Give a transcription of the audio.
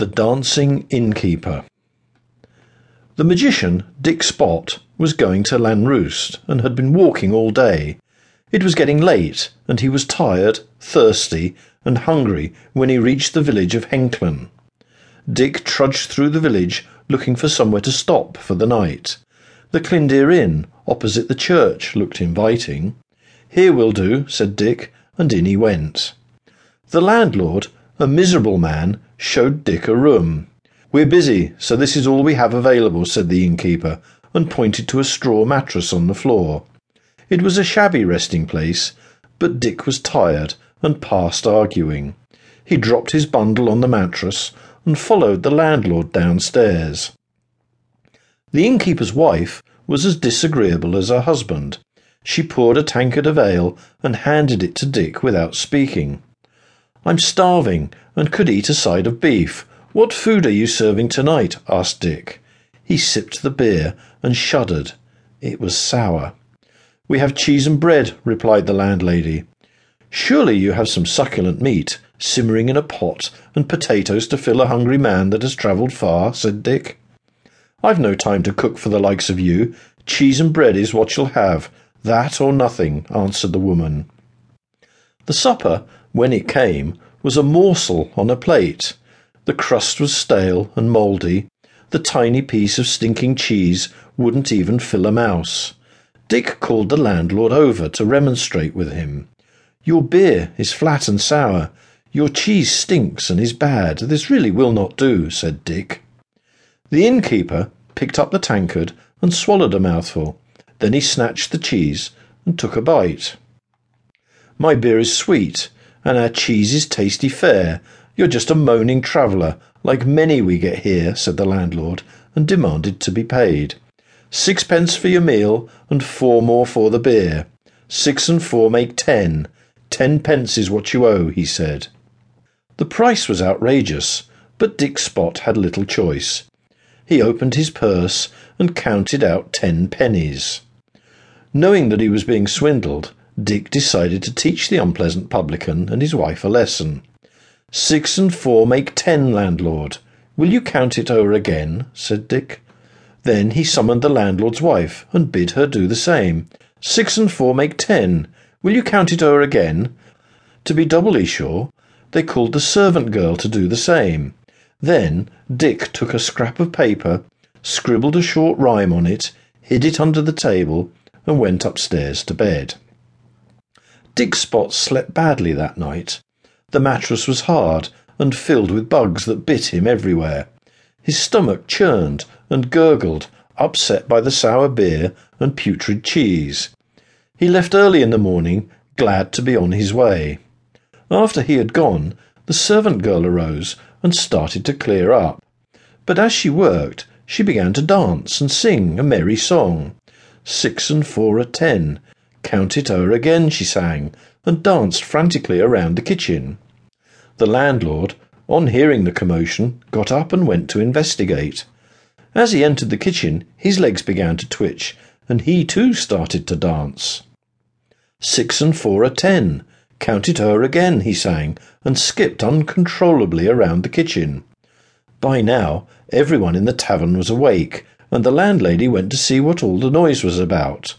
The Dancing Innkeeper The magician, Dick Spot, was going to Llanrwst and had been walking all day. It was getting late, and he was tired, thirsty, and hungry when he reached the village of Henllan. Dick trudged through the village looking for somewhere to stop for the night. The Llindir Inn, opposite the church, looked inviting. Here will do, said Dick, and in he went. The landlord, a miserable man, showed Dick a room. We're busy, so this is all we have available, said the innkeeper, and pointed to a straw mattress on the floor. It was a shabby resting place, but Dick was tired and past arguing. He dropped his bundle on the mattress and followed the landlord downstairs. The innkeeper's wife was as disagreeable as her husband. She poured a tankard of ale and handed it to Dick without speaking. I'm starving and could eat a side of beef. What food are you serving tonight? asked Dick. He sipped the beer and shuddered. It was sour. We have cheese and bread, replied the landlady. Surely you have some succulent meat simmering in a pot and potatoes to fill a hungry man that has travelled far, said Dick. I've no time to cook for the likes of you. Cheese and bread is what you'll have. That or nothing, answered the woman. The supper when it came, was a morsel on a plate. The crust was stale and mouldy. The tiny piece of stinking cheese wouldn't even fill a mouse. Dick called the landlord over to remonstrate with him. Your beer is flat and sour. Your cheese stinks and is bad. This really will not do, said Dick. The innkeeper picked up the tankard and swallowed a mouthful. Then he snatched the cheese and took a bite. My beer is sweet, and our cheese is tasty fare. You're just a moaning traveller, like many we get here, said the landlord, and demanded to be paid. Sixpence for your meal, and four more for the beer. Six and four make ten. Ten pence is what you owe, he said. The price was outrageous, but Dick Spot had little choice. He opened his purse and counted out ten pennies. Knowing that he was being swindled, Dick decided to teach the unpleasant publican and his wife a lesson. Six and four make ten, landlord. Will you count it o'er again? said Dick. Then he summoned the landlord's wife and bid her do the same. Six and four make ten. Will you count it o'er again? To be doubly sure, they called the servant girl to do the same. Then Dick took a scrap of paper, scribbled a short rhyme on it, hid it under the table, and went upstairs to bed. Dick Spot slept badly that night. The mattress was hard and filled with bugs that bit him everywhere. His stomach churned and gurgled, upset by the sour beer and putrid cheese. He left early in the morning, glad to be on his way. After he had gone, the servant girl arose and started to clear up. But as she worked, she began to dance and sing a merry song. Six and four are ten. Count it o'er again, she sang, and danced frantically around the kitchen. The landlord, on hearing the commotion, got up and went to investigate. As he entered the kitchen, his legs began to twitch, and he too started to dance. Six and four are ten. Count it o'er again, he sang, and skipped uncontrollably around the kitchen. By now, everyone in the tavern was awake, and the landlady went to see what all the noise was about.